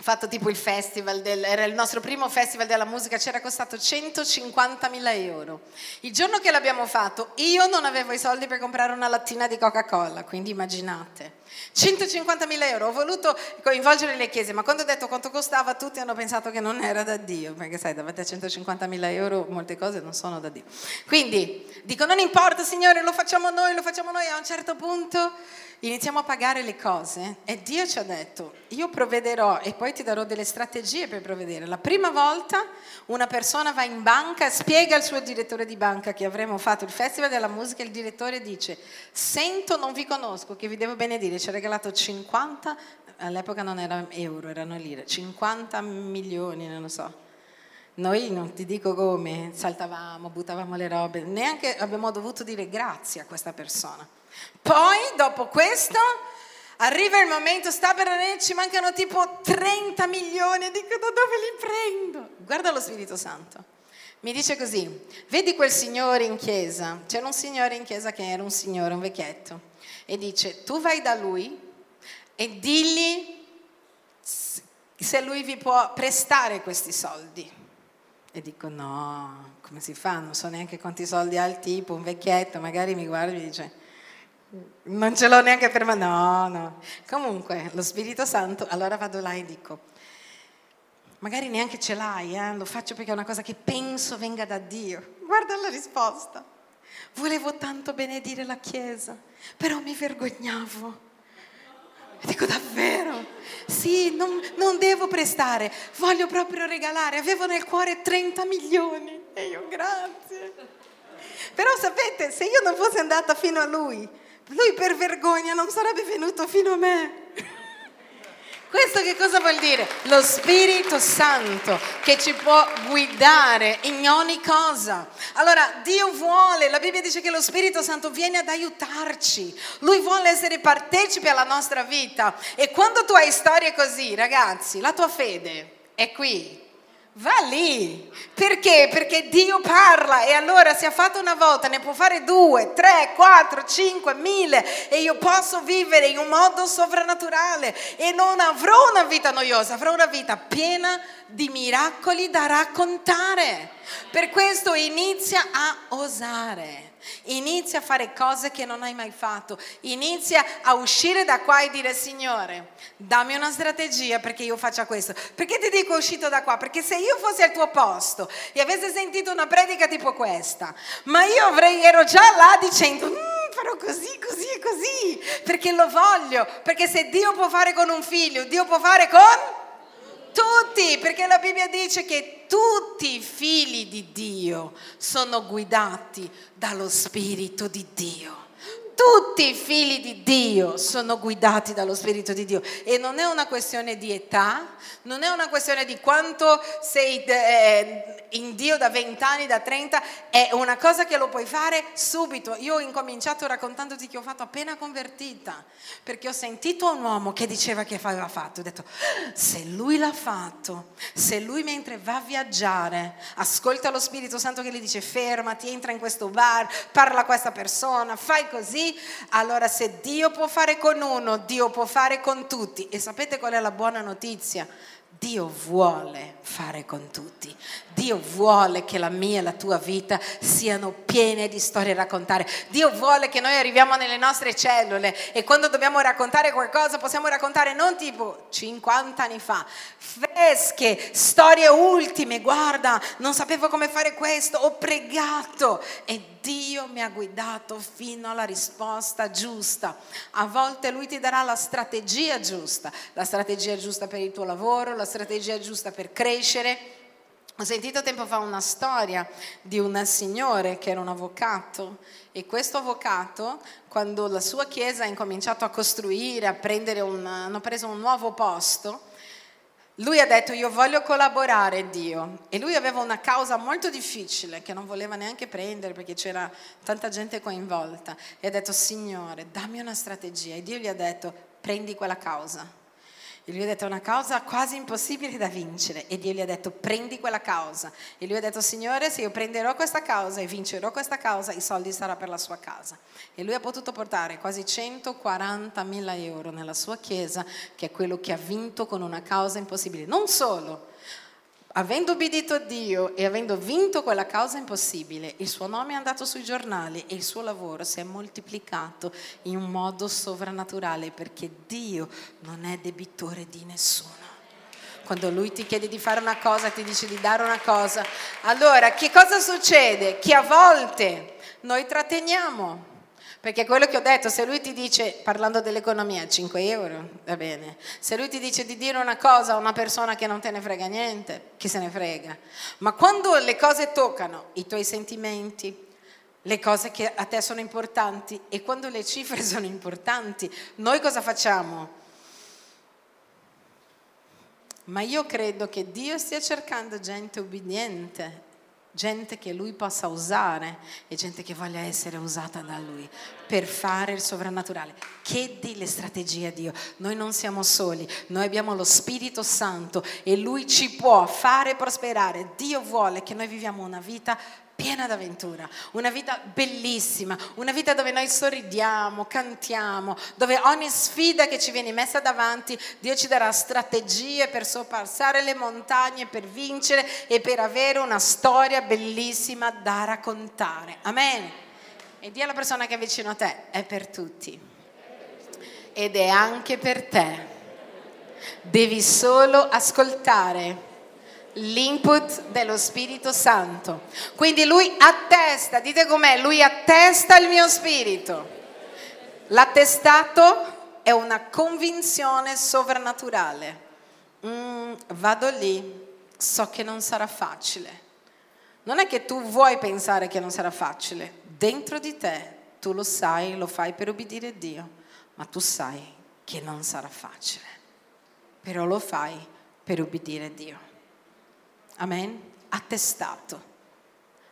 fatto tipo il festival, del, era il nostro primo festival della musica, ci era costato 150.000 euro. Il giorno che l'abbiamo fatto io non avevo i soldi per comprare una lattina di Coca-Cola, quindi immaginate. 150.000 euro, ho voluto coinvolgere le chiese, ma quando ho detto quanto costava tutti hanno pensato che non era da Dio, perché sai, davanti a 150.000 euro molte cose non sono da Dio. Quindi dico non importa Signore, lo facciamo noi, lo facciamo noi, a un certo punto iniziamo a pagare le cose e Dio ci ha detto, io provvederò e poi ti darò delle strategie per provvedere. La prima volta una persona va in banca, spiega al suo direttore di banca che avremmo fatto il Festival della Musica, il direttore dice, sento, non vi conosco, che vi devo benedire, ci ha regalato 50, all'epoca non erano euro, erano lire, 50 milioni, non lo so. Noi non ti dico come, saltavamo, buttavamo le robe, neanche abbiamo dovuto dire grazie a questa persona. Poi, dopo questo, arriva il momento, sta per venire, ci mancano tipo 30 milioni, dico da dove li prendo? Guarda lo Spirito Santo. Mi dice così, vedi quel signore in chiesa, c'era un signore in chiesa che era un signore, un vecchietto, e dice, tu vai da lui e digli se lui vi può prestare questi soldi. E dico, no, come si fa? Non so neanche quanti soldi ha il tipo, un vecchietto, magari mi guarda e mi dice, non ce l'ho neanche per me, no, no. Comunque, lo Spirito Santo, allora vado là e dico, magari neanche ce l'hai, eh? lo faccio perché è una cosa che penso venga da Dio. Guarda la risposta. Volevo tanto benedire la Chiesa, però mi vergognavo. Dico davvero? Sì, non, non, devo prestare, voglio proprio regalare. Avevo nel cuore 30 milioni. E io grazie. Però sapete, se io non fossi andata fino a lui, lui per vergogna non sarebbe venuto fino a me. Questo che cosa vuol dire? Lo Spirito Santo che ci può guidare in ogni cosa. Allora, Dio vuole, la Bibbia dice che lo Spirito Santo viene ad aiutarci. Lui vuole essere partecipe alla nostra vita. E quando tu hai storie così, ragazzi, la tua fede è qui. Va lì. Perché? Perché Dio parla e allora se ha fatto una volta ne può fare due, tre, quattro, cinque, mille e io posso vivere in un modo sovrannaturale e non avrò una vita noiosa, avrò una vita piena di miracoli da raccontare. Per questo inizia a osare. Inizia a fare cose che non hai mai fatto. Inizia a uscire da qua e dire Signore, dammi una strategia perché io faccia questo. Perché ti dico uscito da qua? Perché se io fossi al tuo posto e avessi sentito una predica tipo questa, ma io avrei, ero già là dicendo... Mm, farò così, così e così, perché lo voglio, perché se Dio può fare con un figlio, Dio può fare con tutti, perché la Bibbia dice che tutti i figli di Dio sono guidati dallo Spirito di Dio. Tutti i figli di Dio sono guidati dallo Spirito di Dio. E non è una questione di età, non è una questione di quanto sei eh, in Dio da 20 anni, da 30, è una cosa che lo puoi fare subito. Io ho incominciato raccontandoti che ho fatto appena convertita, perché ho sentito un uomo che diceva che aveva fatto, ho detto, se lui l'ha fatto, se lui mentre va a viaggiare, ascolta lo Spirito Santo che gli dice fermati, entra in questo bar, parla a questa persona, fai così, allora se Dio può fare con uno, Dio può fare con tutti. E sapete qual è la buona notizia? Dio vuole fare con tutti. Dio vuole che la mia e la tua vita siano piene di storie da raccontare. Dio vuole che noi arriviamo nelle nostre cellule e quando dobbiamo raccontare qualcosa possiamo raccontare non tipo 50 anni fa, fresche, storie ultime. Guarda, non sapevo come fare questo, ho pregato e Dio mi ha guidato fino alla risposta giusta. A volte Lui ti darà la strategia giusta, la strategia giusta per il tuo lavoro, la strategia giusta per crescere Ho sentito tempo fa una storia di un signore che era un avvocato e questo avvocato, quando la sua chiesa ha incominciato a costruire, a prendere un, hanno preso un nuovo posto, lui ha detto io voglio collaborare Dio. E lui aveva una causa molto difficile che non voleva neanche prendere perché c'era tanta gente coinvolta. E ha detto Signore dammi una strategia. E Dio gli ha detto prendi quella causa e lui ha detto è una causa quasi impossibile da vincere e Dio gli ha detto prendi quella causa. E lui ha detto Signore se io prenderò questa causa e vincerò questa causa i soldi saranno per la sua casa. E lui ha potuto portare quasi 140 mila euro nella sua chiesa che è quello che ha vinto con una causa impossibile. Non solo, avendo obbedito a Dio e avendo vinto quella causa impossibile, il suo nome è andato sui giornali e il suo lavoro si è moltiplicato in un modo sovrannaturale perché Dio non è debitore di nessuno. Quando lui ti chiede di fare una cosa, ti dice di dare una cosa, allora che cosa succede? Che a volte noi tratteniamo perché quello che ho detto, se lui ti dice, parlando dell'economia, 5 euro, va bene. Se lui ti dice di dire una cosa a una persona che non te ne frega niente, chi se ne frega. Ma quando le cose toccano i tuoi sentimenti, le cose che a te sono importanti e quando le cifre sono importanti, noi cosa facciamo? Ma io credo che Dio stia cercando gente obbediente gente che lui possa usare e gente che voglia essere usata da lui per fare il sovrannaturale. Chiedi le strategie a Dio. Noi non siamo soli, noi abbiamo lo Spirito Santo e lui ci può fare prosperare. Dio vuole che noi viviamo una vita piena d'avventura, una vita bellissima, una vita dove noi sorridiamo, cantiamo, dove ogni sfida che ci viene messa davanti, Dio ci darà strategie per sorpassare le montagne, per vincere e per avere una storia bellissima da raccontare. Amen. E Dio alla persona che è vicino a te, è per tutti. Ed è anche per te. Devi solo ascoltare l'input dello Spirito Santo. Quindi lui attesta, dite com'è, lui attesta il mio spirito. L'attestato è una convinzione sovrannaturale. Mm, vado lì, so che non sarà facile. Non è che tu vuoi pensare che non sarà facile, dentro di te tu lo sai, lo fai per obbedire a Dio, ma tu sai che non sarà facile, però lo fai per obbedire a Dio. Amen? Attestato.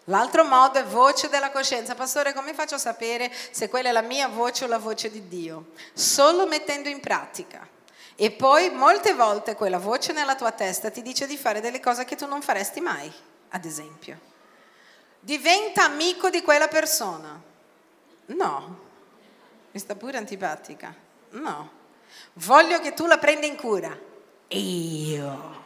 L'altro modo è voce della coscienza. Pastore, come faccio a sapere se quella è la mia voce o la voce di Dio? Solo mettendo in pratica. E poi molte volte quella voce nella tua testa ti dice di fare delle cose che tu non faresti mai, ad esempio. Diventa amico di quella persona. No. Mi sta pure antipatica. No. Voglio che tu la prenda in cura. Io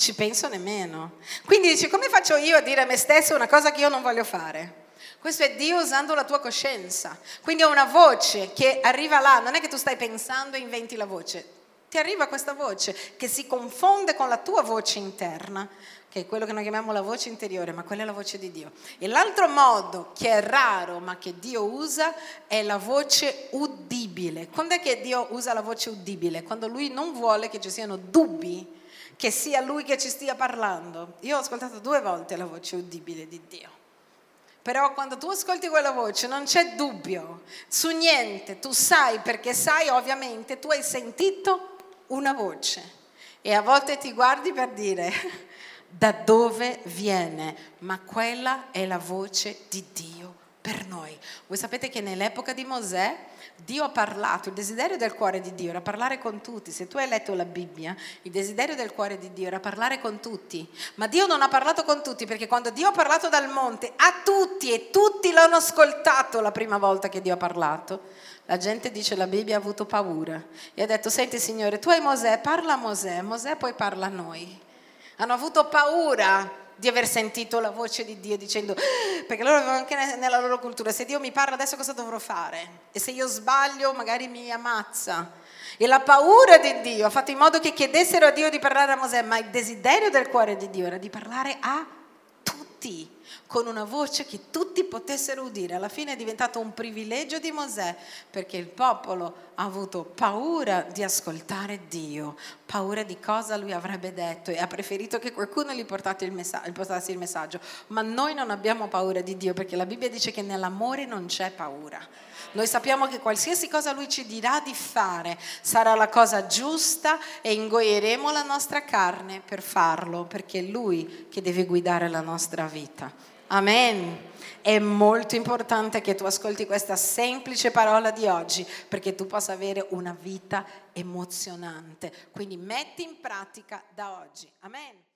ci penso nemmeno. Quindi dici, come faccio io a dire a me stesso una cosa che io non voglio fare? Questo è Dio usando la tua coscienza. Quindi è una voce che arriva là, non è che tu stai pensando e inventi la voce, ti arriva questa voce che si confonde con la tua voce interna, che è quello che noi chiamiamo la voce interiore, ma quella è la voce di Dio. E l'altro modo che è raro, ma che Dio usa, è la voce udibile. Quando è che Dio usa la voce udibile? Quando Lui non vuole che ci siano dubbi che sia Lui che ci stia parlando. Io ho ascoltato due volte la voce udibile di Dio. Però quando tu ascolti quella voce non c'è dubbio su niente, tu sai perché sai ovviamente, tu hai sentito una voce e a volte ti guardi per dire da dove viene, ma quella è la voce di Dio per noi. Voi sapete che nell'epoca di Mosè Dio ha parlato, il desiderio del cuore di Dio era parlare con tutti. Se tu hai letto la Bibbia, il desiderio del cuore di Dio era parlare con tutti. Ma Dio non ha parlato con tutti perché quando Dio ha parlato dal monte a tutti e tutti l'hanno ascoltato la prima volta che Dio ha parlato, la gente dice la Bibbia ha avuto paura e ha detto, senti Signore, tu hai Mosè, parla a Mosè, Mosè poi parla a noi. Hanno avuto paura di aver sentito la voce di Dio dicendo, perché loro avevano anche nella loro cultura, se Dio mi parla adesso cosa dovrò fare? E se io sbaglio magari mi ammazza. E la paura di Dio ha fatto in modo che chiedessero a Dio di parlare a Mosè, ma il desiderio del cuore di Dio era di parlare a tutti. Con una voce che tutti potessero udire. Alla fine è diventato un privilegio di Mosè perché il popolo ha avuto paura di ascoltare Dio, paura di cosa lui avrebbe detto e ha preferito che qualcuno gli portasse il, messa- portasse il messaggio. Ma noi non abbiamo paura di Dio perché la Bibbia dice che nell'amore non c'è paura. Noi sappiamo che qualsiasi cosa Lui ci dirà di fare sarà la cosa giusta e ingoieremo la nostra carne per farlo, perché è Lui che deve guidare la nostra vita. Amen. È molto importante che tu ascolti questa semplice parola di oggi perché tu possa avere una vita emozionante. Quindi metti in pratica da oggi. Amen.